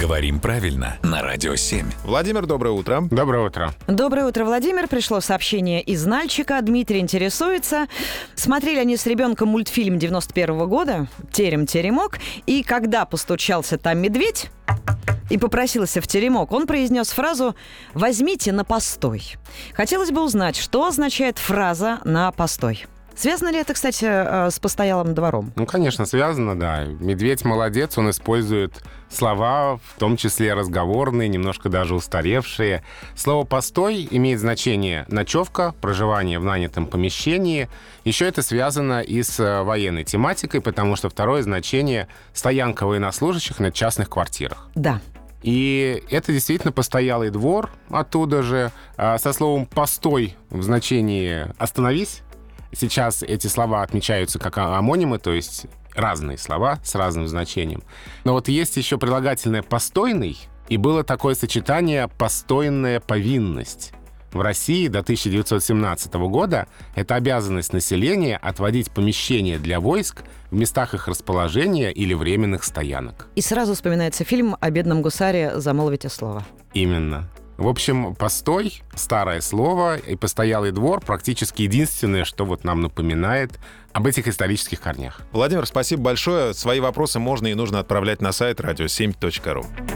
Говорим правильно на Радио 7. Владимир, доброе утро. Доброе утро. Доброе утро, Владимир. Пришло сообщение из Нальчика. Дмитрий интересуется. Смотрели они с ребенком мультфильм 91 года «Терем-теремок». И когда постучался там медведь и попросился в теремок, он произнес фразу «возьмите на постой». Хотелось бы узнать, что означает фраза «на постой». Связано ли это, кстати, э, с постоялым двором? Ну, конечно, связано, да. Медведь молодец, он использует слова, в том числе разговорные, немножко даже устаревшие. Слово «постой» имеет значение ночевка, проживание в нанятом помещении. Еще это связано и с э, военной тематикой, потому что второе значение — стоянка военнослужащих на частных квартирах. Да. И это действительно постоялый двор оттуда же. А со словом «постой» в значении «остановись» Сейчас эти слова отмечаются как а, амонимы, то есть разные слова с разным значением. Но вот есть еще прилагательное «постойный», и было такое сочетание «постойная повинность». В России до 1917 года это обязанность населения отводить помещения для войск в местах их расположения или временных стоянок. И сразу вспоминается фильм о бедном гусаре «Замолвите слово». Именно. В общем, постой, старое слово, и постоялый двор практически единственное, что вот нам напоминает об этих исторических корнях. Владимир, спасибо большое. Свои вопросы можно и нужно отправлять на сайт radio7.ru.